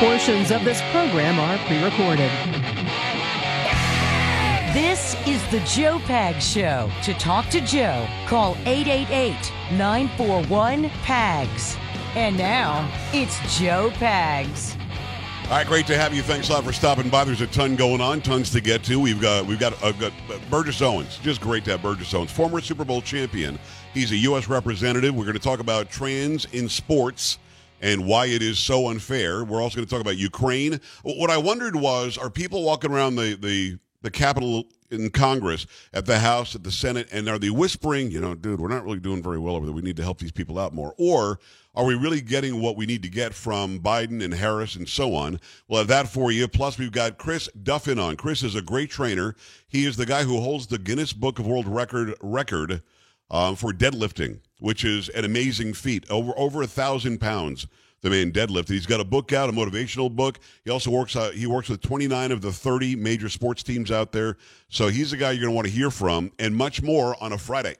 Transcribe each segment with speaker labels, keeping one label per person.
Speaker 1: Portions of this program are pre recorded.
Speaker 2: This is the Joe Pags Show. To talk to Joe, call 888 941 PAGS. And now, it's Joe Pags.
Speaker 3: All right, great to have you. Thanks a lot for stopping by. There's a ton going on, tons to get to. We've got we've got, uh, got Burgess Owens. Just great to have Burgess Owens, former Super Bowl champion. He's a U.S. representative. We're going to talk about trans in sports and why it is so unfair. We're also going to talk about Ukraine. What I wondered was, are people walking around the the the Capitol in Congress, at the House, at the Senate, and are they whispering, you know, dude, we're not really doing very well over there. We need to help these people out more. Or are we really getting what we need to get from Biden and Harris and so on? We'll have that for you. Plus, we've got Chris Duffin on. Chris is a great trainer. He is the guy who holds the Guinness Book of World Record record um, for deadlifting, which is an amazing feat. Over over a thousand pounds the man deadlift. He's got a book out, a motivational book. He also works uh, he works with 29 of the 30 major sports teams out there. So he's the guy you're going to want to hear from, and much more on a Friday.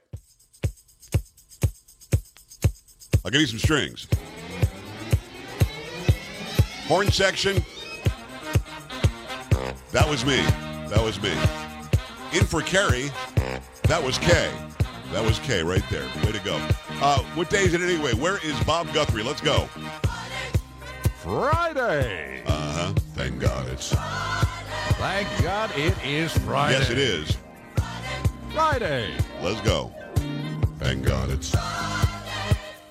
Speaker 3: I'll give you some strings. Horn section. That was me. That was me. In for Kerry. That was Kay. That was K right there. Way to go. Uh, what day is it anyway? Where is Bob Guthrie? Let's go.
Speaker 4: Friday.
Speaker 3: Uh huh. Thank God it's.
Speaker 4: Thank God it is Friday.
Speaker 3: Yes, it is.
Speaker 4: Friday.
Speaker 3: Let's go. Thank God it's.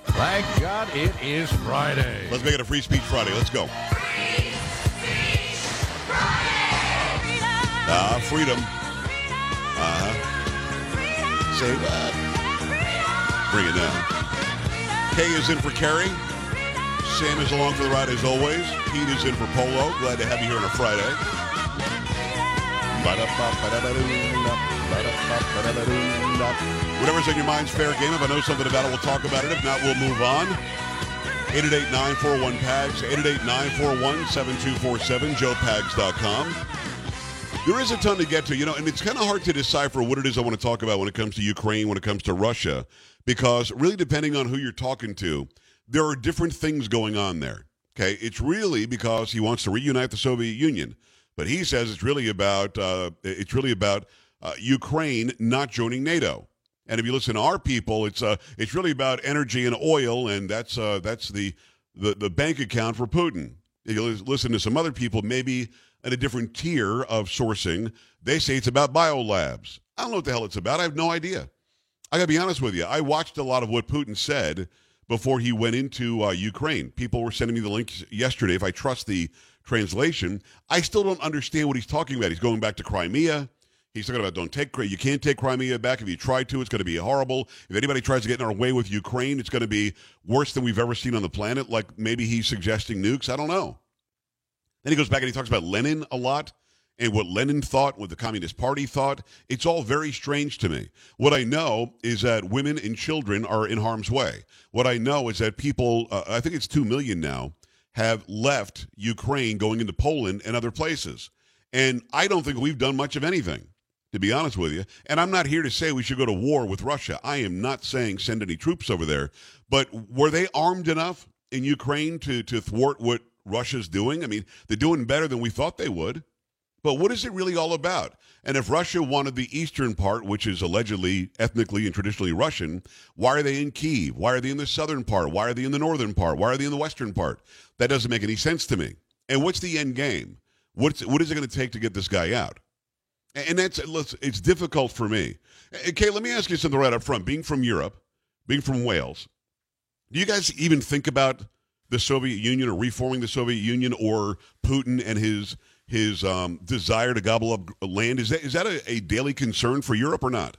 Speaker 4: Thank God it is Friday.
Speaker 3: Let's make it a Free Speech Friday. Let's go. Ah, uh, freedom. Uh huh. Say? Bring it down. Kay is in for Kerry. Sam is along for the ride as always. Pete is in for Polo. Glad to have you here on a Friday. Whatever's on your mind's fair game. If I know something about it, we'll talk about it. If not, we'll move on. 888-941-PAGS, 888-941-7247, joepags.com. There is a ton to get to, you know, and it's kind of hard to decipher what it is I want to talk about when it comes to Ukraine, when it comes to Russia, because really depending on who you're talking to, there are different things going on there. Okay, it's really because he wants to reunite the Soviet Union, but he says it's really about uh, it's really about uh, Ukraine not joining NATO. And if you listen to our people, it's uh, it's really about energy and oil, and that's uh, that's the, the the bank account for Putin. If you listen to some other people, maybe at a different tier of sourcing, they say it's about biolabs. I don't know what the hell it's about. I have no idea. I got to be honest with you. I watched a lot of what Putin said before he went into uh, Ukraine. People were sending me the links yesterday. If I trust the translation, I still don't understand what he's talking about. He's going back to Crimea. He's talking about don't take you can't take Crimea back. If you try to, it's going to be horrible. If anybody tries to get in our way with Ukraine, it's going to be worse than we've ever seen on the planet. Like maybe he's suggesting nukes. I don't know. Then he goes back and he talks about Lenin a lot and what Lenin thought, what the Communist Party thought. It's all very strange to me. What I know is that women and children are in harm's way. What I know is that people, uh, I think it's 2 million now, have left Ukraine going into Poland and other places. And I don't think we've done much of anything, to be honest with you. And I'm not here to say we should go to war with Russia. I am not saying send any troops over there. But were they armed enough in Ukraine to, to thwart what Russia's doing? I mean, they're doing better than we thought they would. But what is it really all about? And if Russia wanted the eastern part, which is allegedly ethnically and traditionally Russian, why are they in Kiev? Why are they in the southern part? Why are they in the northern part? Why are they in the western part? That doesn't make any sense to me. And what's the end game? What's what is it going to take to get this guy out? And that's it's difficult for me. Okay, let me ask you something right up front. Being from Europe, being from Wales, do you guys even think about the Soviet Union or reforming the Soviet Union or Putin and his his um, desire to gobble up land. Is that is that a, a daily concern for Europe or not?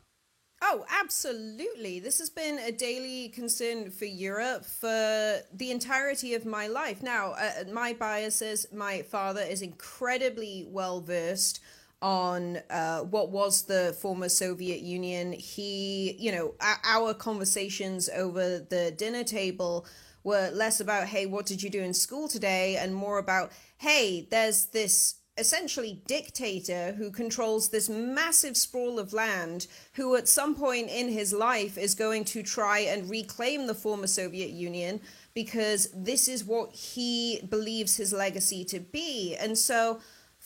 Speaker 5: Oh, absolutely. This has been a daily concern for Europe for the entirety of my life. Now, uh, my biases, my father is incredibly well versed on uh, what was the former Soviet Union. He, you know, our conversations over the dinner table were less about, hey, what did you do in school today? And more about, hey, there's this essentially dictator who controls this massive sprawl of land who at some point in his life is going to try and reclaim the former Soviet Union because this is what he believes his legacy to be. And so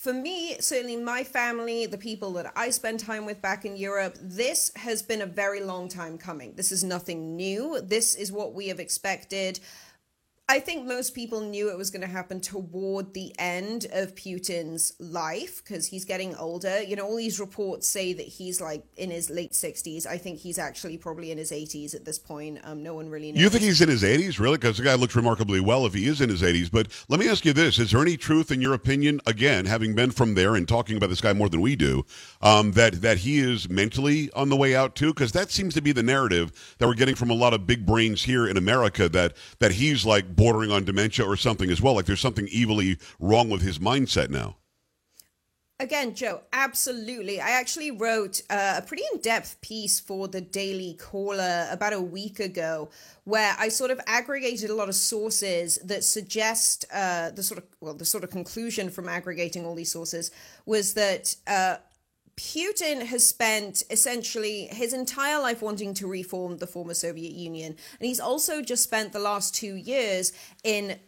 Speaker 5: for me, certainly my family, the people that I spend time with back in Europe, this has been a very long time coming. This is nothing new. This is what we have expected. I think most people knew it was going to happen toward the end of Putin's life because he's getting older. You know, all these reports say that he's like in his late 60s. I think he's actually probably in his 80s at this point. Um, no one really knows.
Speaker 3: You think he's in his 80s, really? Because the guy looks remarkably well if he is in his 80s. But let me ask you this Is there any truth in your opinion, again, having been from there and talking about this guy more than we do, um, that, that he is mentally on the way out too? Because that seems to be the narrative that we're getting from a lot of big brains here in America that, that he's like bordering on dementia or something as well. Like there's something evilly wrong with his mindset now.
Speaker 5: Again, Joe, absolutely. I actually wrote uh, a pretty in depth piece for the Daily Caller about a week ago where I sort of aggregated a lot of sources that suggest uh, the sort of, well, the sort of conclusion from aggregating all these sources was that. Uh, Putin has spent essentially his entire life wanting to reform the former Soviet Union. And he's also just spent the last two years in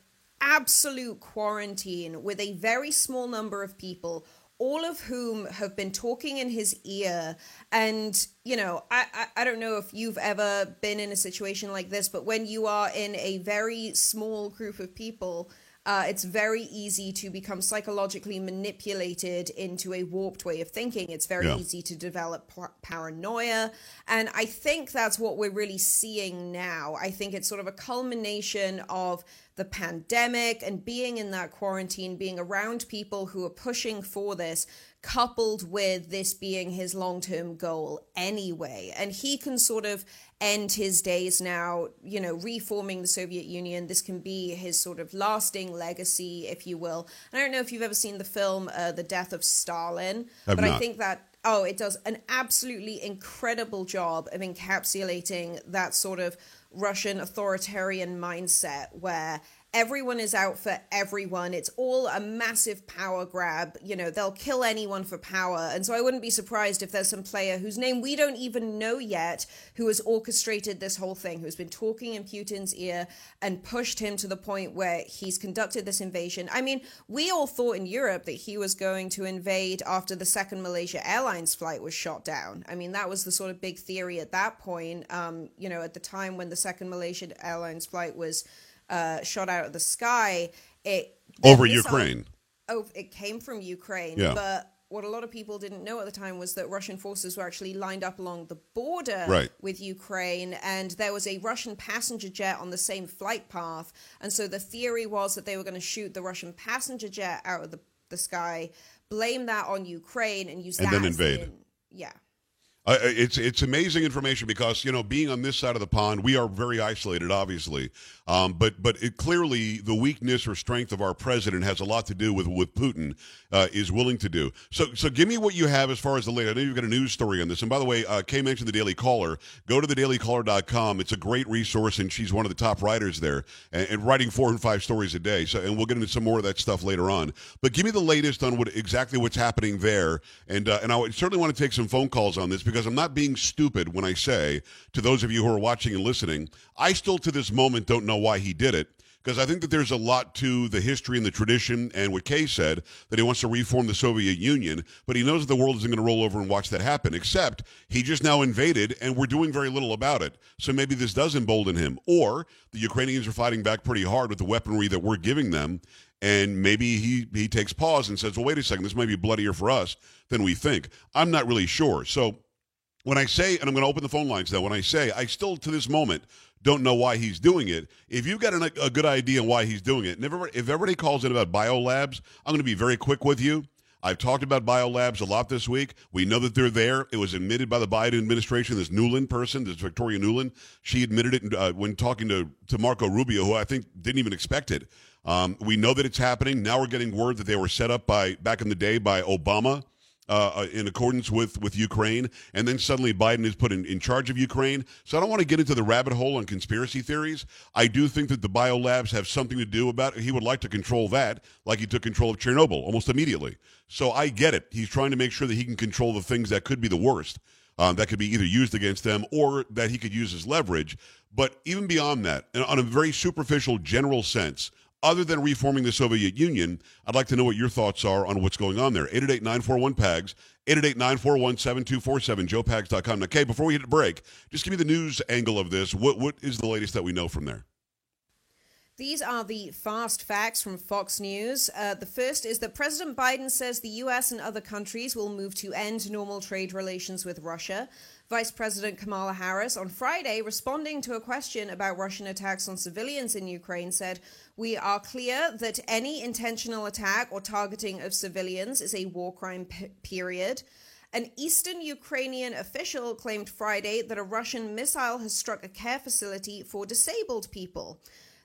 Speaker 5: absolute quarantine with a very small number of people all of whom have been talking in his ear and you know I, I, I don't know if you've ever been in a situation like this but when you are in a very small group of people uh, it's very easy to become psychologically manipulated into a warped way of thinking. It's very yeah. easy to develop p- paranoia. And I think that's what we're really seeing now. I think it's sort of a culmination of the pandemic and being in that quarantine, being around people who are pushing for this, coupled with this being his long term goal anyway. And he can sort of end his days now, you know, reforming the Soviet Union. This can be his sort of lasting legacy, if you will. I don't know if you've ever seen the film uh, The Death of Stalin,
Speaker 3: I've
Speaker 5: but
Speaker 3: not.
Speaker 5: I think that. Oh, it does an absolutely incredible job of encapsulating that sort of Russian authoritarian mindset where everyone is out for everyone. It's all a massive power grab. You know, they'll kill anyone for power. And so I wouldn't be surprised if there's some player whose name we don't even know yet who has orchestrated this whole thing, who's been talking in Putin's ear and pushed him to the point where he's conducted this invasion. I mean, we all thought in Europe that he was going to invade after the second Malaysia Airlines flight was shot down. I mean, that was the sort of big theory at that point, um, you know, at the time when the second Malaysia Airlines flight was uh, shot out of the sky. It
Speaker 3: over Ukraine.
Speaker 5: Oh, it came from Ukraine.
Speaker 3: Yeah.
Speaker 5: But what a lot of people didn't know at the time was that Russian forces were actually lined up along the border
Speaker 3: right.
Speaker 5: with Ukraine, and there was a Russian passenger jet on the same flight path. And so the theory was that they were going to shoot the Russian passenger jet out of the, the sky, blame that on Ukraine, and use
Speaker 3: and
Speaker 5: that
Speaker 3: then invade.
Speaker 5: yeah.
Speaker 3: Uh, it's it's amazing information because you know being on this side of the pond we are very isolated obviously. Um, but but it, clearly the weakness or strength of our president has a lot to do with what Putin uh, is willing to do. So so give me what you have as far as the latest. I know you've got a news story on this. And by the way uh, Kay mentioned the Daily Caller. Go to thedailycaller.com it's a great resource and she's one of the top writers there and, and writing four and five stories a day. So and we'll get into some more of that stuff later on. But give me the latest on what exactly what's happening there. And uh, and I certainly want to take some phone calls on this because because I'm not being stupid when I say to those of you who are watching and listening, I still to this moment don't know why he did it. Because I think that there's a lot to the history and the tradition, and what Kay said that he wants to reform the Soviet Union, but he knows that the world isn't going to roll over and watch that happen. Except he just now invaded, and we're doing very little about it. So maybe this does embolden him, or the Ukrainians are fighting back pretty hard with the weaponry that we're giving them, and maybe he he takes pause and says, "Well, wait a second, this might be bloodier for us than we think." I'm not really sure. So when I say, and I'm going to open the phone lines now, when I say I still to this moment don't know why he's doing it, if you've got an, a good idea why he's doing it, and if everybody, if everybody calls in about biolabs, I'm going to be very quick with you. I've talked about biolabs a lot this week. We know that they're there. It was admitted by the Biden administration. This Nuland person, this Victoria Nuland, she admitted it uh, when talking to, to Marco Rubio, who I think didn't even expect it. Um, we know that it's happening. Now we're getting word that they were set up by back in the day by Obama uh, uh, in accordance with, with Ukraine, and then suddenly Biden is put in, in charge of Ukraine. So I don't want to get into the rabbit hole on conspiracy theories. I do think that the biolabs have something to do about it. He would like to control that, like he took control of Chernobyl almost immediately. So I get it. He's trying to make sure that he can control the things that could be the worst. Um, that could be either used against them or that he could use as leverage. But even beyond that, and on a very superficial, general sense, other than reforming the Soviet Union, I'd like to know what your thoughts are on what's going on there. 888-941-PAGS, 888-941-7247, joepags.com. Now, Kay, before we hit a break, just give me the news angle of this. What What is the latest that we know from there?
Speaker 5: These are the fast facts from Fox News. Uh, the first is that President Biden says the U.S. and other countries will move to end normal trade relations with Russia. Vice President Kamala Harris on Friday, responding to a question about Russian attacks on civilians in Ukraine, said, We are clear that any intentional attack or targeting of civilians is a war crime, p- period. An eastern Ukrainian official claimed Friday that a Russian missile has struck a care facility for disabled people.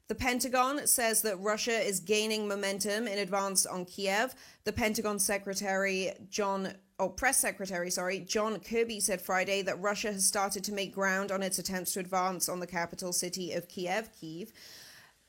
Speaker 5: The Pentagon says that Russia is gaining momentum in advance on Kiev. The Pentagon Secretary John oh, press secretary, sorry, John Kirby said Friday that Russia has started to make ground on its attempts to advance on the capital city of Kiev, Kiev.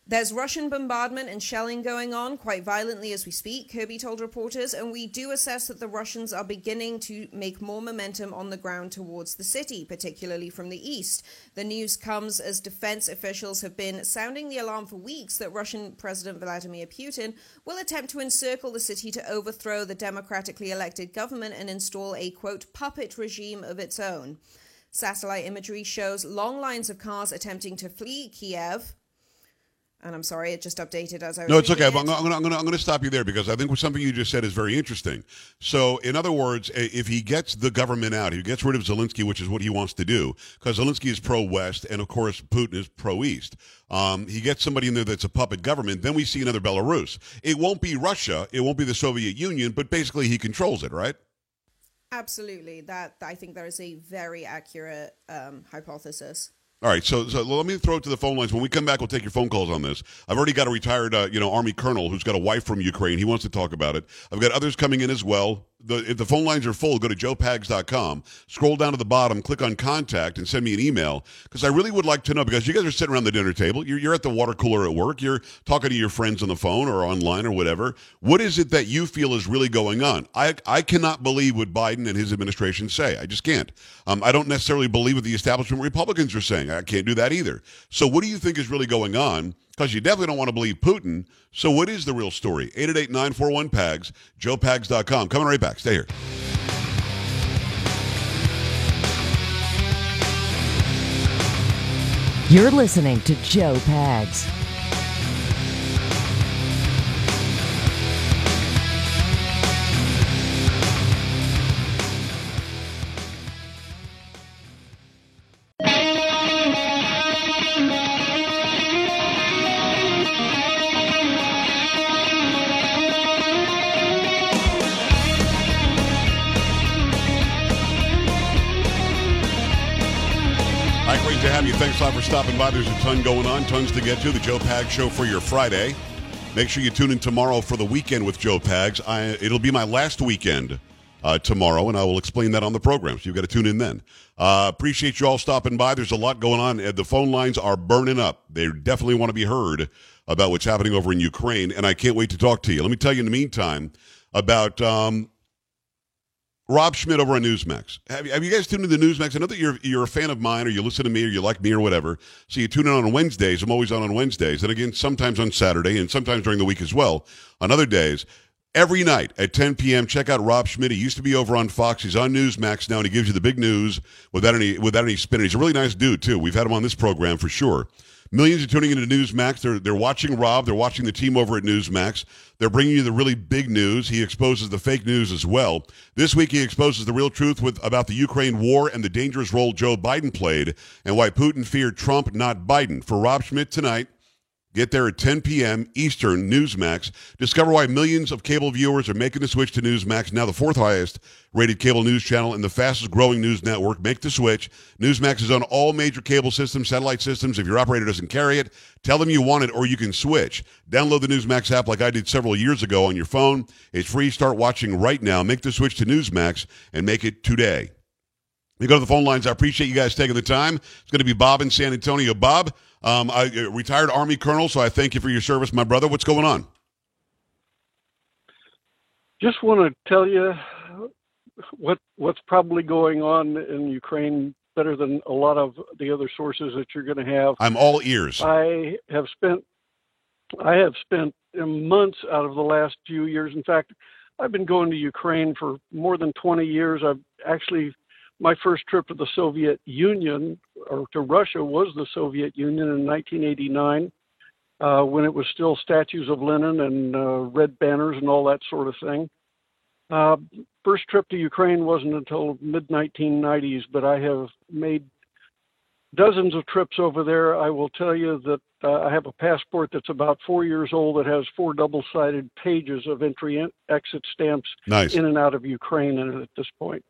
Speaker 5: There's Russian bombardment and shelling going on quite violently as we speak, Kirby told reporters, and we do assess that the Russians are beginning to make more momentum on the ground towards the city, particularly from the east. The news comes as defense officials have been sounding the alarm for weeks that Russian President Vladimir Putin will attempt to encircle the city to overthrow the democratically elected government and install a quote puppet regime of its own. Satellite imagery shows long lines of cars attempting to flee Kiev and I'm sorry, it just updated as I was.
Speaker 3: No, it's okay.
Speaker 5: It.
Speaker 3: I'm going to I'm going to stop you there because I think something you just said is very interesting. So, in other words, if he gets the government out, he gets rid of Zelensky, which is what he wants to do, because Zelensky is pro-West and of course Putin is pro-East. Um, he gets somebody in there that's a puppet government. Then we see another Belarus. It won't be Russia. It won't be the Soviet Union, but basically he controls it, right?
Speaker 5: Absolutely. That I think that is a very accurate um, hypothesis.
Speaker 3: All right, so, so let me throw it to the phone lines. When we come back, we'll take your phone calls on this. I've already got a retired, uh, you know, Army colonel who's got a wife from Ukraine. He wants to talk about it. I've got others coming in as well the, if the phone lines are full, go to joepags.com, scroll down to the bottom, click on contact, and send me an email because I really would like to know because you guys are sitting around the dinner table, you're, you're at the water cooler at work, you're talking to your friends on the phone or online or whatever. What is it that you feel is really going on? I, I cannot believe what Biden and his administration say. I just can't. Um, I don't necessarily believe what the establishment Republicans are saying. I can't do that either. So, what do you think is really going on? because you definitely don't want to believe Putin. So, what is the real story? 888 941 PAGS, joepags.com. Coming right back. Stay here.
Speaker 2: You're listening to Joe Pags.
Speaker 3: Thanks a lot for stopping by. There's a ton going on, tons to get to. The Joe Pags Show for your Friday. Make sure you tune in tomorrow for the weekend with Joe Pags. I, it'll be my last weekend uh, tomorrow, and I will explain that on the program. So you've got to tune in then. Uh, appreciate you all stopping by. There's a lot going on. The phone lines are burning up. They definitely want to be heard about what's happening over in Ukraine, and I can't wait to talk to you. Let me tell you in the meantime about um, Rob Schmitt over on Newsmax. Have you, have you guys tuned into Newsmax? I know that you're you're a fan of mine, or you listen to me, or you like me, or whatever. So you tune in on Wednesdays. I'm always on on Wednesdays, and again sometimes on Saturday, and sometimes during the week as well. On other days, every night at 10 p.m. Check out Rob Schmitt. He used to be over on Fox. He's on Newsmax now, and he gives you the big news without any without any spin. He's a really nice dude too. We've had him on this program for sure. Millions are tuning into Newsmax. They're, they're watching Rob. They're watching the team over at Newsmax. They're bringing you the really big news. He exposes the fake news as well. This week, he exposes the real truth with, about the Ukraine war and the dangerous role Joe Biden played and why Putin feared Trump, not Biden. For Rob Schmitt tonight, Get there at 10 p.m. Eastern, Newsmax. Discover why millions of cable viewers are making the switch to Newsmax, now the fourth highest rated cable news channel and the fastest growing news network. Make the switch. Newsmax is on all major cable systems, satellite systems. If your operator doesn't carry it, tell them you want it or you can switch. Download the Newsmax app like I did several years ago on your phone. It's free. Start watching right now. Make the switch to Newsmax and make it today. We go to the phone lines. I appreciate you guys taking the time. It's going to be Bob in San Antonio. Bob, um, I uh, retired Army colonel, so I thank you for your service, my brother. What's going on?
Speaker 6: Just want to tell you what what's probably going on in Ukraine better than a lot of the other sources that you're going to have.
Speaker 3: I'm all ears.
Speaker 6: I have spent I have spent months out of the last few years. In fact, I've been going to Ukraine for more than 20 years. I've actually my first trip to the Soviet Union or to Russia was the Soviet Union in 1989 uh, when it was still statues of Lenin and uh, red banners and all that sort of thing. Uh, first trip to Ukraine wasn't until mid 1990s, but I have made dozens of trips over there. I will tell you that uh, I have a passport that's about four years old that has four double sided pages of entry and exit stamps
Speaker 3: nice.
Speaker 6: in and out of Ukraine in it at this point.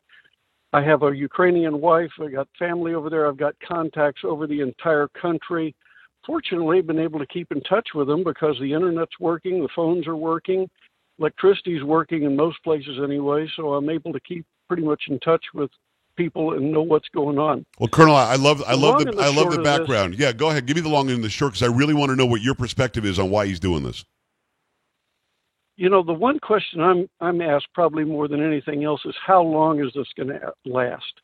Speaker 6: I have a Ukrainian wife. I got family over there. I've got contacts over the entire country. Fortunately, I've been able to keep in touch with them because the internet's working, the phones are working, electricity's working in most places anyway. So I'm able to keep pretty much in touch with people and know what's going on.
Speaker 3: Well, Colonel, I love I
Speaker 6: The
Speaker 3: love the,
Speaker 6: the
Speaker 3: I love the
Speaker 6: of this-
Speaker 3: background. Yeah, go ahead. Give me the long and the short because I really want to know what your perspective is on why he's doing this.
Speaker 6: You know, the one question I'm I'm asked probably more than anything else is how long is this going to last?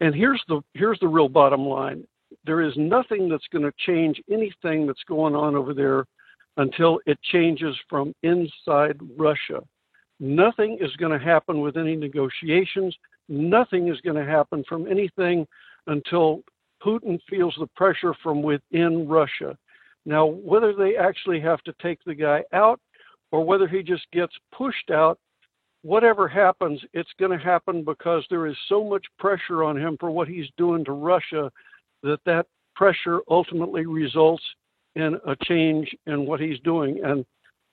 Speaker 6: And here's the here's the real bottom line. There is nothing that's going to change anything that's going on over there until it changes from inside Russia. Nothing is going to happen with any negotiations. Nothing is going to happen from anything until Putin feels the pressure from within Russia. Now, whether they actually have to take the guy out or whether he just gets pushed out, whatever happens, it's going to happen because there is so much pressure on him for what he's doing to Russia that that pressure ultimately results in a change in what he's doing. And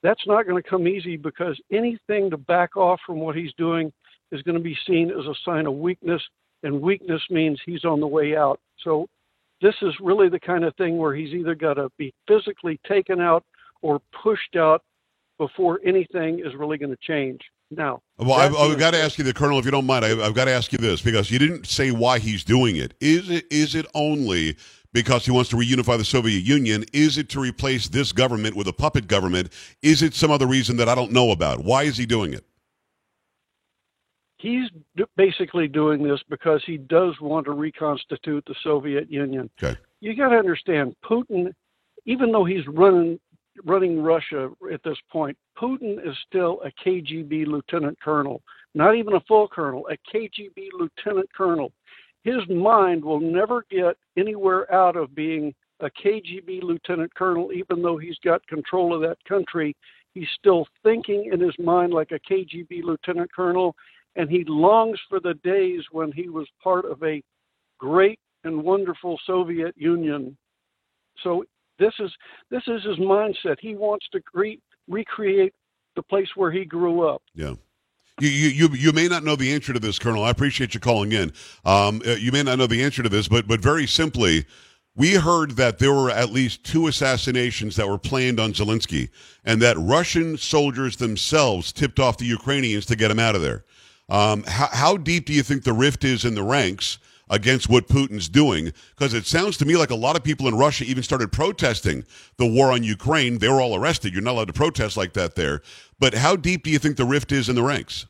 Speaker 6: that's not going to come easy because anything to back off from what he's doing is going to be seen as a sign of weakness, and weakness means he's on the way out. So this is really the kind of thing where he's either got to be physically taken out or pushed out before anything is really going to change. Now,
Speaker 3: Well, I've, I've got to ask you, the Colonel, if you don't mind, I, I've got to ask you this because you didn't say why he's doing it. Is it is it only because he wants to reunify the Soviet Union? Is it to replace this government with a puppet government? Is it some other reason that I don't know about? Why is he doing it?
Speaker 6: he's d- basically doing this because he does want to reconstitute the Soviet Union.
Speaker 3: Okay.
Speaker 6: You got to understand, Putin, even though he's running running Russia at this point, Putin is still a KGB lieutenant colonel, not even a full colonel, a KGB lieutenant colonel. His mind will never get anywhere out of being a KGB lieutenant colonel, even though he's got control of that country. He's still thinking in his mind like a KGB lieutenant colonel, and he longs for the days when he was part of a great and wonderful Soviet Union. So this is this is his mindset. He wants to cre- recreate the place where he grew up.
Speaker 3: Yeah. You, you, you, you may not know the answer to this, Colonel. I appreciate you calling in. Um, uh, you may not know the answer to this, but but very simply, we heard that there were at least two assassinations that were planned on Zelensky, and that Russian soldiers themselves tipped off the Ukrainians to get him out of there. Um, how, how deep do you think the rift is in the ranks against what Putin's doing? Because it sounds to me like a lot of people in Russia even started protesting the war on Ukraine. They were all arrested. You're not allowed to protest like that there. But how deep do you think the rift is in the ranks?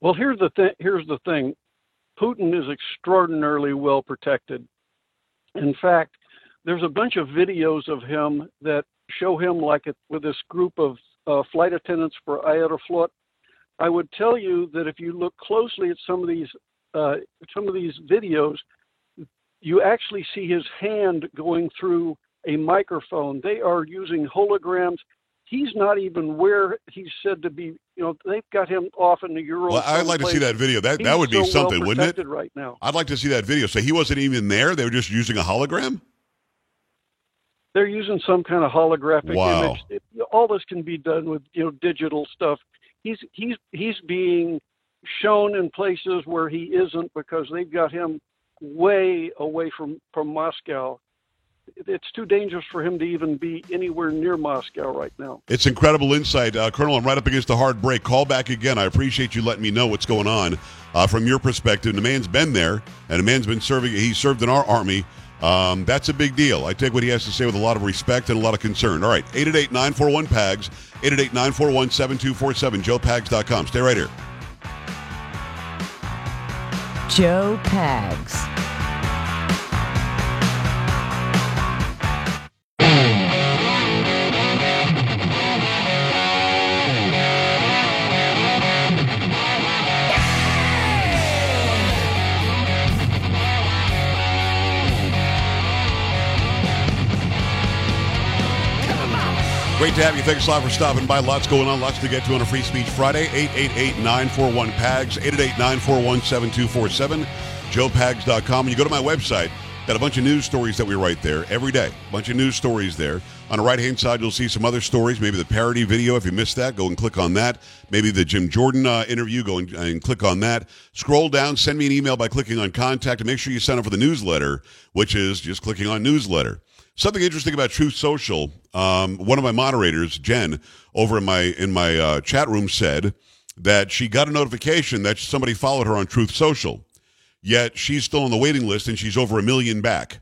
Speaker 6: Well, here's the th- here's the thing. Putin is extraordinarily well protected. In fact, there's a bunch of videos of him that show him like it, with this group of uh, flight attendants for Aeroflot. I would tell you that if you look closely at some of these uh, some of these videos, you actually see his hand going through a microphone. They are using holograms. He's not even where he's said to be. You know, they've got him off in the Euro.
Speaker 3: Well, I'd like to see that video. That
Speaker 6: He's
Speaker 3: that would be
Speaker 6: so
Speaker 3: something,
Speaker 6: well
Speaker 3: wouldn't it?
Speaker 6: Right now,
Speaker 3: I'd like to see that video. So he wasn't even there. They were just using a hologram.
Speaker 6: they're using some kind of holographic
Speaker 3: Wow.
Speaker 6: image. It- all this can be done with you know digital stuff. He's he's he's being shown in places where he isn't because they've got him way away from from Moscow. It's too dangerous for him to even be anywhere near Moscow right now.
Speaker 3: It's incredible insight. Uh, Colonel, I'm right up against a hard break. Call back again. I appreciate you letting me know what's going on uh, from your perspective. The man's been there, and the man's been serving. He served in our army. Um, that's a big deal. I take what he has to say with a lot of respect and a lot of concern. All right, 888-941-PAGS, 888-941-7247, joepags.com. Stay right here.
Speaker 2: Joe Pags.
Speaker 3: Great to have you. Thanks a lot for stopping by. Lots going on, lots to get to on a Free Speech Friday. 888-941-PAGS, 888-941-7247, joepags.com. And you go to my website, got a bunch of news stories that we write there every day. A bunch of news stories there. On the right-hand side, you'll see some other stories, maybe the parody video. If you missed that, go and click on that. Maybe the Jim Jordan uh, interview, go and, and click on that. Scroll down, send me an email by clicking on contact, and make sure you sign up for the newsletter, which is just clicking on newsletter. Something interesting about Truth Social. Um, one of my moderators, Jen, over in my in my uh, chat room, said that she got a notification that somebody followed her on Truth Social. Yet she's still on the waiting list, and she's over a million back.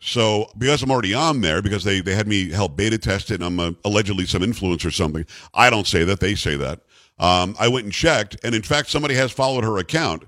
Speaker 3: So because I'm already on there, because they they had me help beta test it, and I'm uh allegedly some influence or something. I don't say that; they say that. Um, I went and checked, and in fact, somebody has followed her account,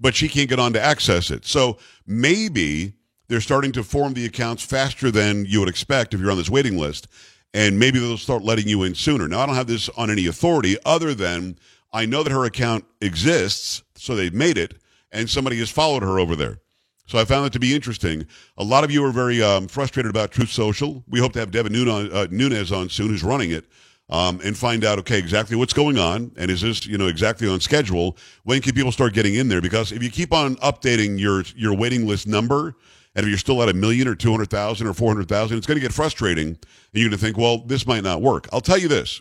Speaker 3: but she can't get on to access it. So maybe they're starting to form the accounts faster than you would expect if you're on this waiting list. And maybe they'll start letting you in sooner. Now, I don't have this on any authority other than I know that her account exists, so they've made it, and somebody has followed her over there. So I found that to be interesting. A lot of you are very um, frustrated about Truth Social. We hope to have Devin Nunes, uh, Nunes on soon, who's running it, um, and find out okay exactly what's going on, and is this you know exactly on schedule? When can people start getting in there? Because if you keep on updating your your waiting list number, and if you're still at a million or two hundred thousand or four hundred thousand, it's going to get frustrating, and you're going to think, well, this might not work. I'll tell you this: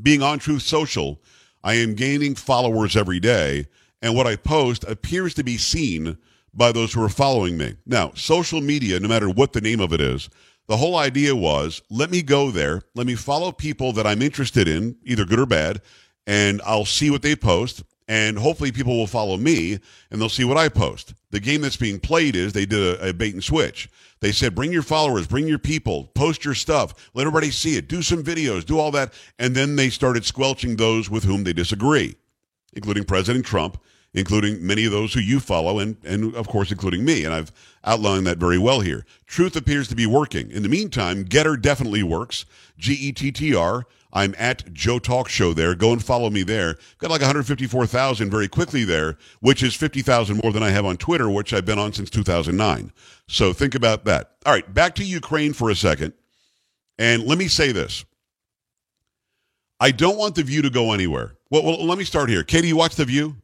Speaker 3: being on Truth Social, I am gaining followers every day, and what I post appears to be seen by those who are following me. Now, social media, no matter what the name of it is, the whole idea was let me go there, let me follow people that I'm interested in, either good or bad, and I'll see what they post. And hopefully, people will follow me and they'll see what I post. The game that's being played is they did a, a bait and switch. They said, bring your followers, bring your people, post your stuff, let everybody see it, do some videos, do all that. And then they started squelching those with whom they disagree, including President Trump, including many of those who you follow, and, and of course, including me. And I've outlined that very well here. Truth appears to be working. In the meantime, GETTR definitely works. G E T T R. I'm at Joe Talk Show there. Go and follow me there. Got like 154,000 very quickly there, which is 50,000 more than I have on Twitter, which I've been on since 2009. So think about that. All right, back to Ukraine for a second. And let me say this. I don't want The View to go anywhere. Well, well let me start here. Katie, you watch The View?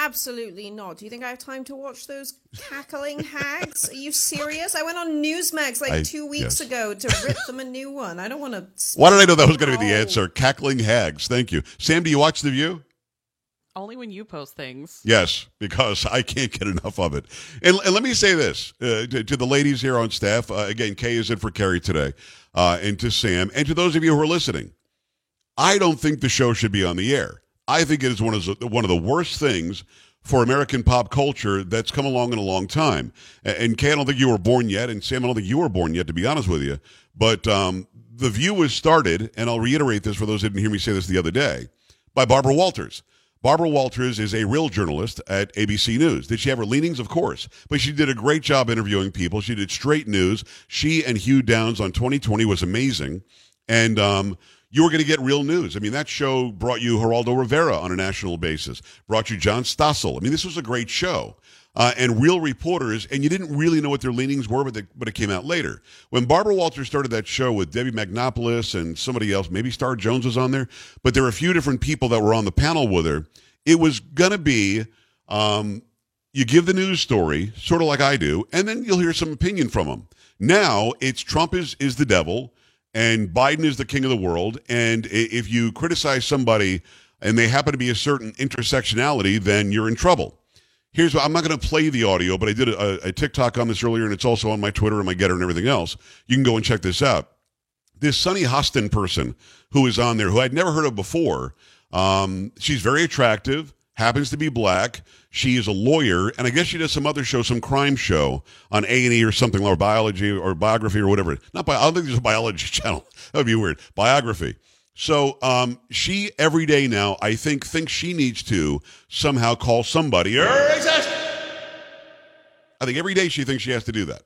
Speaker 5: Absolutely not. Do you think I have time to watch those cackling hags? Are you serious? I went on Newsmax like
Speaker 3: I-
Speaker 5: two weeks
Speaker 3: yes.
Speaker 5: ago to rip them a new one. I don't want to.
Speaker 3: Why did I know that was going to be the answer? Cackling hags. Thank you. Sam, do you watch The View?
Speaker 7: Only when you post things.
Speaker 3: Yes, because I can't get enough of it. And, and let me say this uh, to, to the ladies here on staff. Uh, again, Kay is in for Carrie today, uh, and to Sam, and to those of you who are listening. I don't think the show should be on the air. I think it is one of the, one of the worst things for American pop culture that's come along in a long time. And Kay, I don't think you were born yet, and Sam, I don't think you were born yet, to be honest with you. But um, the View was started, and I'll reiterate this for those who didn't hear me say this the other day, by Barbara Walters. Barbara Walters is a real journalist at ABC News. Did she have her leanings? Of course. But she did a great job interviewing people. She did straight news. She and Hugh Downs on 2020 was amazing. And um, you were going to get real news. I mean, that show brought you Geraldo Rivera on a national basis, brought you John Stossel. I mean, this was a great show. Uh, and real reporters, and you didn't really know what their leanings were, but, they, but it came out later. When Barbara Walters started that show with Debbie Matenopoulos and somebody else, maybe Star Jones was on there, but there were a few different people that were on the panel with her. It was going to be um, you give the news story, sort of like I do, and then you'll hear some opinion from them. Now it's Trump is is the devil, and Biden is the king of the world. And if you criticize somebody and they happen to be a certain intersectionality, then you're in trouble. Here's what I'm not going to play the audio, but I did a, a TikTok on this earlier, and it's also on my Twitter and my GETTR and everything else. You can go and check this out. This Sunny Hostin person who is on there, who I'd never heard of before, um, she's very attractive, happens to be black. She is a lawyer, and I guess she does some other show, some crime show on A and E or something, or biology or biography or whatever. Not bi- I don't think there's a biology channel. That would be weird. Biography. So um, she every day now, I think, thinks she needs to somehow call somebody. "You're racist." I think every day she thinks she has to do that.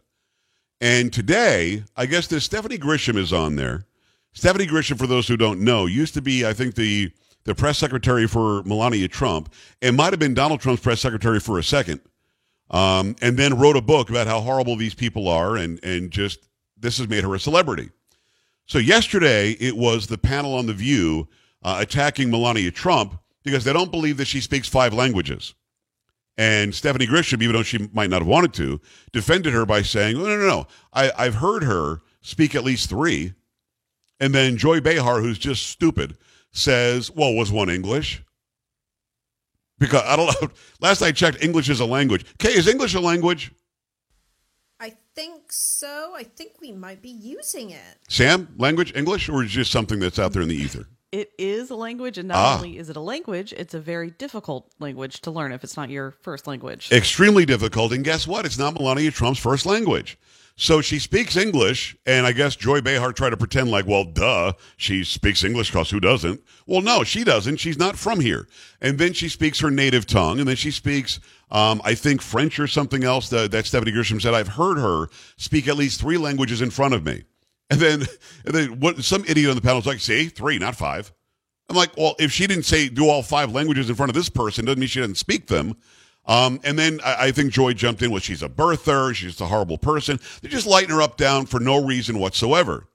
Speaker 3: And today, I guess this Stephanie Grisham is on there. Stephanie Grisham, for those who don't know, used to be, I think, the the press secretary for Melania Trump. It might have been Donald Trump's press secretary for a second, um, and then wrote a book about how horrible these people are, and and just this has made her a celebrity. So yesterday, it was the panel on the View uh, attacking Melania Trump because they don't believe that she speaks five languages. And Stephanie Grisham, even though she might not have wanted to, defended her by saying, "No, no, no, no. I, I've heard her speak at least three. And then Joy Behar, who's just stupid, says, "Well, was one English?" Because I don't know. Last I checked, English is a language. Kay, is English a language?
Speaker 5: I think so. I think we might be using it.
Speaker 3: Sam, language, English, or is it just something that's out there in the ether?
Speaker 7: It is a language, and not
Speaker 3: Ah.
Speaker 7: only is it a language, it's a very difficult language to learn if it's not your first language.
Speaker 3: extremely difficult. And guess what? It's not Melania Trump's first language. So she speaks English, and I guess Joy Behar tried to pretend like, well, duh, she speaks English because who doesn't? Well, no, she doesn't. She's not from here. And then she speaks her native tongue, and then she speaks, um, I think, French or something else that, that Stephanie Grisham said. I've heard her speak at least three languages in front of me. And then, and then what, some idiot on the panel was like, see, three, not five. I'm like, well, if she didn't say do all five languages in front of this person, doesn't mean she doesn't speak them. Um, and then I, I think Joy jumped in with she's a birther, she's a horrible person. They're just lighting her up down for no reason whatsoever.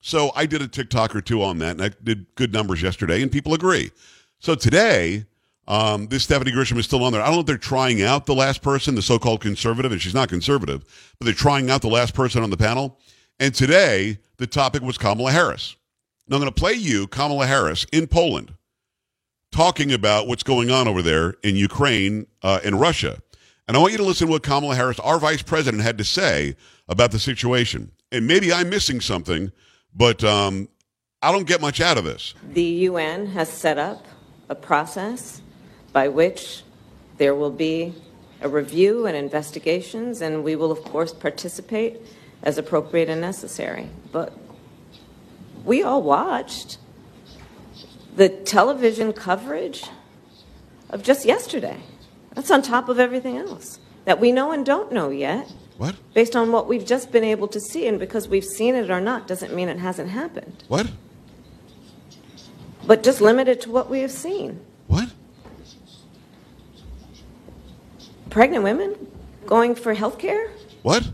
Speaker 3: So I did a TikTok or two on that, and I did good numbers yesterday, and people agree. So today, um, this Stephanie Grisham is still on there. I don't know if they're trying out the last person, the so-called conservative, and she's not conservative, but they're trying out the last person on the panel. And today, the topic was Kamala Harris. Now I'm going to play you Kamala Harris in Poland talking about what's going on over there in Ukraine uh, and Russia. And I want you to listen to what Kamala Harris, our vice president, had to say about the situation. And maybe I'm missing something, but um, I don't get much out of this.
Speaker 8: The UN has set up a process by which there will be a review and investigations, and we will, of course, participate as appropriate and necessary. But we all watched the television coverage of just yesterday. That's on top of everything else that we know and don't know yet,
Speaker 3: What?
Speaker 8: based on what we've just been able to see. And because we've seen it or not doesn't mean it hasn't happened,
Speaker 3: What?
Speaker 8: but just limited to what we have seen.
Speaker 3: What?
Speaker 8: pregnant women going for health care,
Speaker 3: What?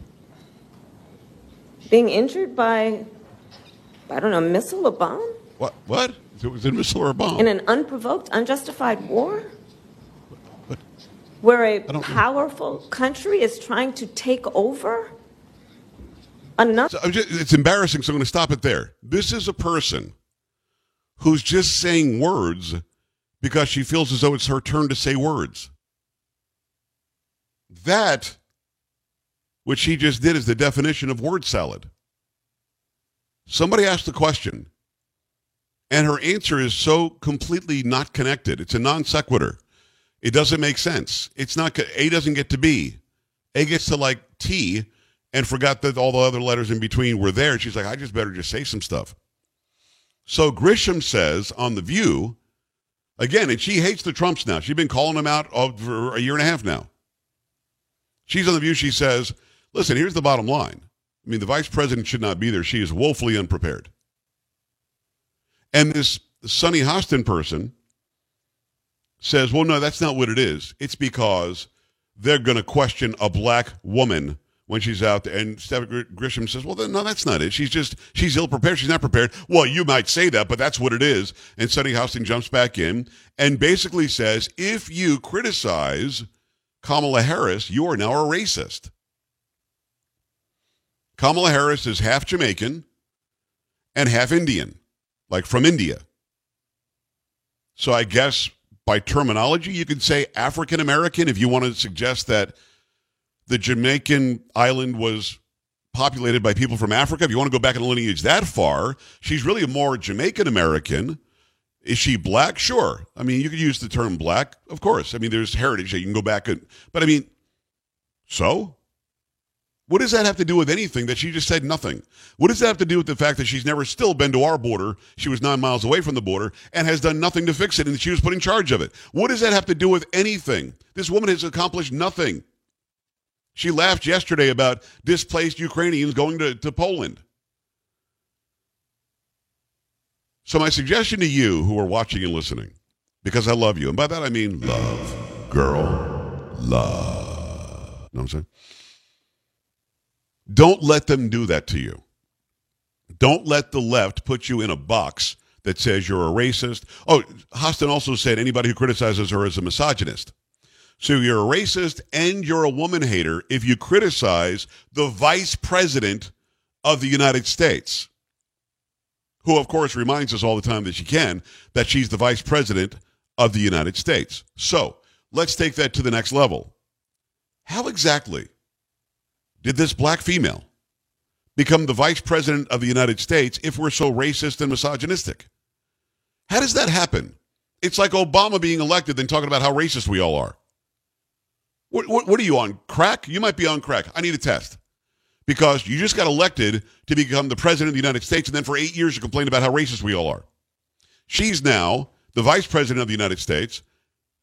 Speaker 8: being injured by, I don't know, a missile, a bomb,
Speaker 3: What? What? It was or a bomb?
Speaker 8: in an unprovoked, unjustified war? Where a
Speaker 3: don't
Speaker 8: powerful country is trying to take over another.
Speaker 3: So I'm just, it's embarrassing, so I'm going to stop it there. This is a person who's just saying words because she feels as though it's her turn to say words. That, which she just did, is the definition of word salad. Somebody asked the question, and her answer is so completely not connected. It's a non sequitur. It doesn't make sense. It's not, A doesn't get to B. A gets to like T and forgot that all the other letters in between were there. She's like, I just better just say some stuff. So Grisham says on The View, again, and she hates the Trumps now. She's been calling them out for a year and a half now. She's on The View. She says, listen, here's the bottom line. I mean, the vice president should not be there. She is woefully unprepared. And this Sunny Hostin person says, well, no, that's not what it is. It's because they're going to question a black woman when she's out there. And Steph Grisham says, well, no, that's not it. She's just, she's ill prepared. She's not prepared. Well, you might say that, but that's what it is. And Sunny Hostin jumps back in and basically says, if you criticize Kamala Harris, you are now a racist. Kamala Harris is half Jamaican and half Indian, like from India. So I guess by terminology, you could say African American if you want to suggest that the Jamaican island was populated by people from Africa. If you want to go back in lineage that far, she's really a more Jamaican American. Is she black? Sure. I mean, you could use the term black, of course. I mean, there's heritage that you can go back and, but I mean, so what does that have to do with anything that she just said nothing? What does that have to do with the fact that she's never still been to our border? She was nine miles away from the border and has done nothing to fix it, and she was put in charge of it. What does that have to do with anything? This woman has accomplished nothing. She laughed yesterday about displaced Ukrainians going to, to Poland. So, my suggestion to you who are watching and listening, because I love you, and by that I mean love, girl, love. You know what I'm saying? Don't let them do that to you. Don't let the left put you in a box that says you're a racist. Oh, Hostin also said anybody who criticizes her is a misogynist. So you're a racist and you're a woman hater if you criticize the vice president of the United States, who, of course, reminds us all the time that she can that she's the vice president of the United States. So let's take that to the next level. How exactly did this black female become the vice president of the United States if we're so racist and misogynistic? How does that happen? It's like Obama being elected, then talking about how racist we all are. What, what, what, are you on crack? You might be on crack. I need a test because you just got elected to become the president of the United States, and then for eight years you complain about how racist we all are. She's now the vice president of the United States,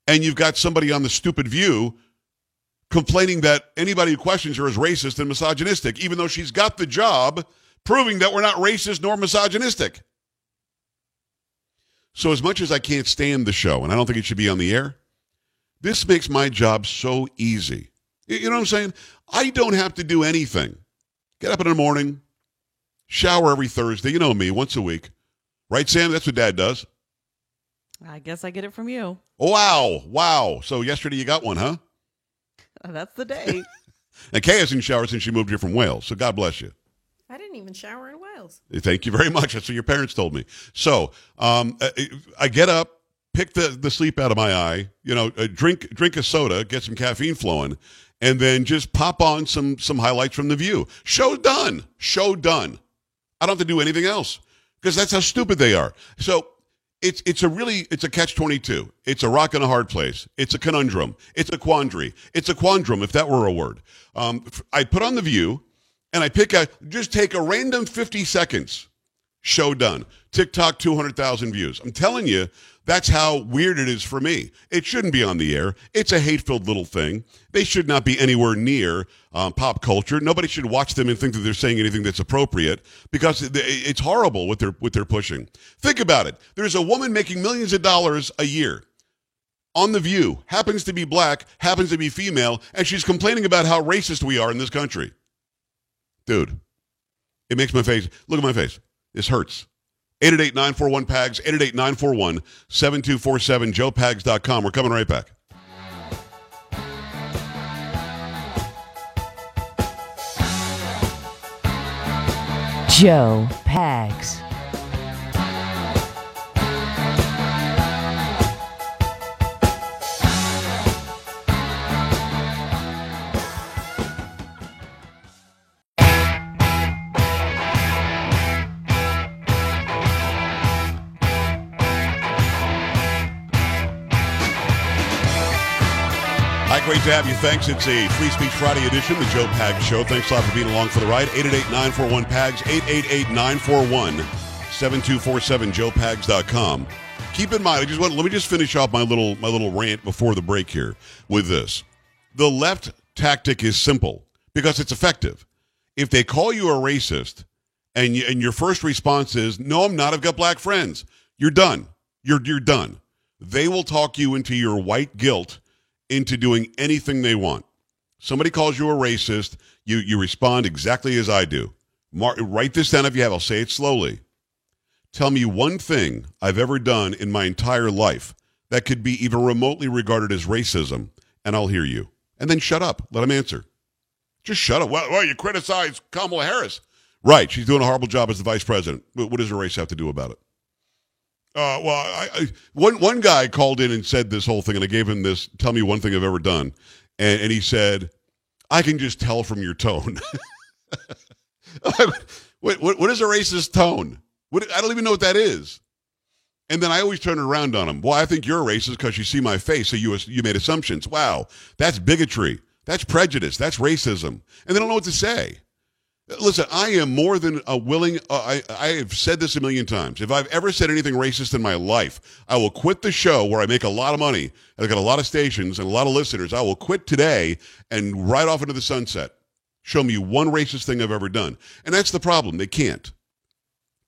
Speaker 3: and you've got somebody on the stupid view complaining that anybody who questions her is racist and misogynistic, even though she's got the job proving that we're not racist nor misogynistic. So, as much as I can't stand the show, and I don't think it should be on the air, this makes my job so easy. You know what I'm saying? I don't have to do anything. Get up in the morning, shower every Thursday. You know me, once a week. Right, Sam? That's what dad does.
Speaker 7: I guess I get it from you.
Speaker 3: Wow. Wow. So yesterday you got one, huh?
Speaker 7: That's the day.
Speaker 3: and Kay hasn't showered since she moved here from Wales. So God bless you.
Speaker 5: I didn't even shower in Wales.
Speaker 3: Thank you very much. That's what your parents told me. So um, I get up, pick the, the sleep out of my eye, you know, uh, drink drink a soda, get some caffeine flowing, and then just pop on some some highlights from the view. Show done. Show done. I don't have to do anything else because that's how stupid they are. So it's it's a really it's a catch 22 it's a rock and a hard place. It's a conundrum. It's a quandary. It's a quandrum if that were a word. Um, i put on the view and i pick a just take a random 50 seconds show done tiktok 200000 views i'm telling you that's how weird it is for me. It shouldn't be on the air. It's a hate filled little thing. They should not be anywhere near um, pop culture. Nobody should watch them and think that they're saying anything that's appropriate because it's horrible what they're, what they're pushing. Think about it. There's a woman making millions of dollars a year on The View, happens to be black, happens to be female, and she's complaining about how racist we are in this country. Dude, it makes my face, look at my face. This hurts. 888-941-PAGS, 888-941-7247, joepags.com. We're coming right back.
Speaker 2: Joe Pags.
Speaker 3: Great to have you. Thanks. It's a Free Speech Friday edition, the Joe Pags Show. Thanks a lot for being along for the ride. 888-941-PAGS, 888-941-7247, joepags.com. Keep in mind, I just want let me just finish off my little my little rant before the break here with this. The left tactic is simple because it's effective. If they call you a racist and you, and your first response is, "No, I'm not. I've got black friends." You're done. You're you're done. They will talk you into your white guilt into doing anything they want. Somebody calls you a racist, you, you respond exactly as I do. Mark, write this down if you have. I'll say it slowly. Tell me one thing I've ever done in my entire life that could be even remotely regarded as racism, and I'll hear you. and then shut up. Let him answer. Just shut up. Well, well you criticize Kamala Harris. Right. She's doing a horrible job as the vice president. What does her race have to do about it? Uh, well, I, I, one one guy called in and said this whole thing, and I gave him this. Tell me one thing I've ever done, and, and he said, "I can just tell from your tone." what, what, what is a racist tone? What, I don't even know what that is. And then I always turn around on him. Well, I think you're racist because you see my face, so you you made assumptions. Wow, that's bigotry. That's prejudice. That's racism. And they don't know what to say. Listen, I am more than a willing. Uh, I I have said this a million times. If I've ever said anything racist in my life, I will quit the show where I make a lot of money and I got a lot of stations and a lot of listeners. I will quit today and ride off into the sunset. Show me one racist thing I've ever done, and that's the problem. They can't.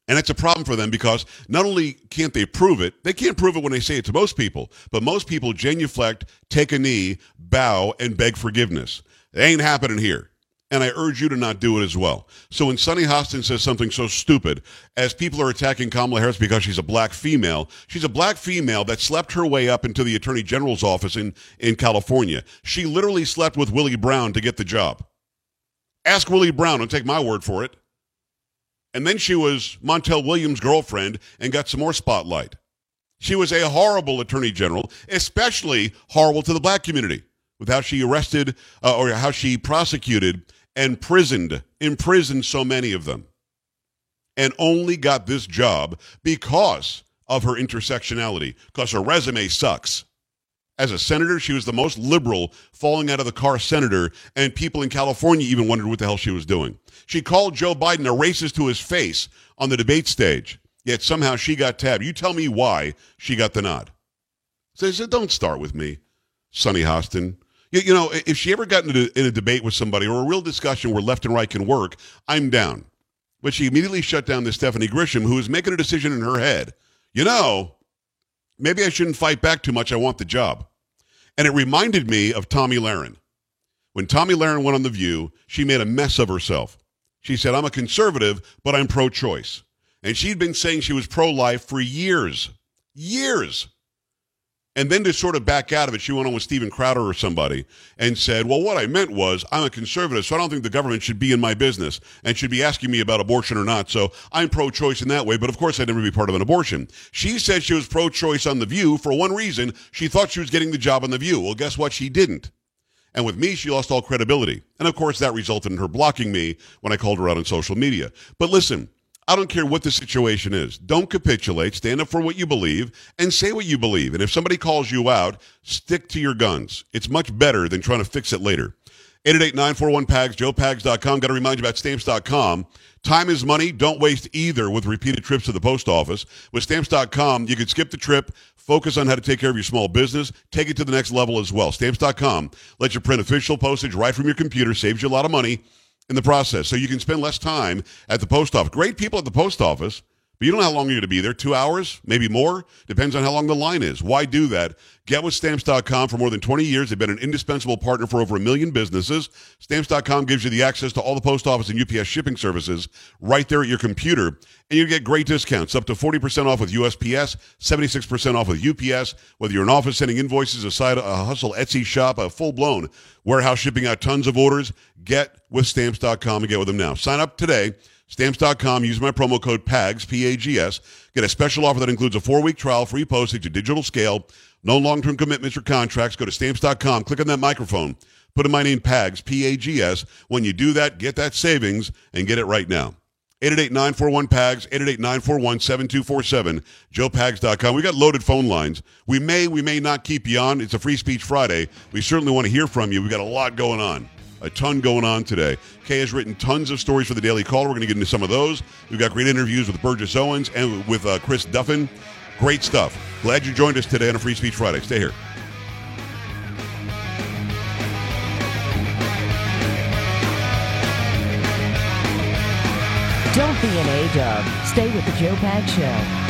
Speaker 3: And it's a problem for them because not only can't they prove it, they can't prove it when they say it to most people, but most people genuflect, take a knee, bow, and beg forgiveness. It ain't happening here. And I urge you to not do it as well. So when Sunny Hostin says something so stupid as people are attacking Kamala Harris because she's a black female, she's a black female that slept her way up into the Attorney General's office in, in California. She literally slept with Willie Brown to get the job. Ask Willie Brown, don't take my word for it. And then she was Montel Williams' girlfriend and got some more spotlight. She was a horrible attorney general, especially horrible to the black community with how she arrested uh, or how she prosecuted and prisoned, imprisoned so many of them. And only got this job because of her intersectionality, because her resume sucks. As a senator, she was the most liberal falling out of the car senator, and people in California even wondered what the hell she was doing. She called Joe Biden a racist to his face on the debate stage, yet somehow she got tabbed. You tell me why she got the nod. So said, don't start with me, Sunny Hostin. You, you, know, if she ever got into in a debate with somebody or a real discussion where left and right can work, I'm down. But she immediately shut down the Stephanie Grisham, who was making a decision in her head. You know, maybe I shouldn't fight back too much. I want the job. And it reminded me of Tomi Lahren. When Tomi Lahren went on The View, she made a mess of herself. She said, I'm a conservative, but I'm pro choice. And she'd been saying she was pro life for years. Years. And then to sort of back out of it, she went on with Steven Crowder or somebody and said, Well, what I meant was I'm a conservative, so I don't think the government should be in my business and should be asking me about abortion or not. So I'm pro choice in that way, but of course I'd never be part of an abortion. She said she was pro choice on The View for one reason. She thought she was getting the job on The View. Well, guess what? She didn't. And with me, she lost all credibility. And of course, that resulted in her blocking me when I called her out on social media. But listen, I don't care what the situation is. Don't capitulate. Stand up for what you believe and say what you believe. And if somebody calls you out, stick to your guns. It's much better than trying to fix it later. 888-941-PAGS, joepags.com. Got to remind you about stamps.com. Time is money. Don't waste either with repeated trips to the post office. With stamps.com, you can skip the trip, focus on how to take care of your small business, take it to the next level as well. Stamps.com lets you print official postage right from your computer, saves you a lot of money in the process. So you can spend less time at the post office. Great people at the post office, but you don't know how long you're going to be there. Two hours, maybe more. Depends on how long the line is. Why do that? Get with stamps.com for more than 20 years. They've been an indispensable partner for over a million businesses. Stamps.com gives you the access to all the post office and UPS shipping services right there at your computer. And you get great discounts up to 40% off with USPS, 76% off with UPS. Whether you're an office sending invoices, a side, a hustle Etsy shop, a full blown warehouse shipping out tons of orders, get with stamps.com and get with them now. Sign up today. Stamps.com, use my promo code PAGS, P-A-G-S. Get a special offer that includes a four-week trial, free postage, a digital scale, no long-term commitments or contracts. Go to Stamps.com, click on that microphone, put in my name, PAGS, P-A-G-S. When you do that, get that savings and get it right now. 888-941-PAGS, 888-941-7247, joepags.com. We got loaded phone lines. We may, we may not keep you on. It's a free speech Friday. We certainly want to hear from you. We've got a lot going on a ton going on today. Kay has written tons of stories for the Daily Caller. We're going to get into some of those. We've got great interviews with Burgess Owens and with uh, Chris Duffin. Great stuff. Glad you joined us today on a Free Speech Friday. Stay here.
Speaker 2: Don't be an A-dub. Stay with the Joe Pag Show.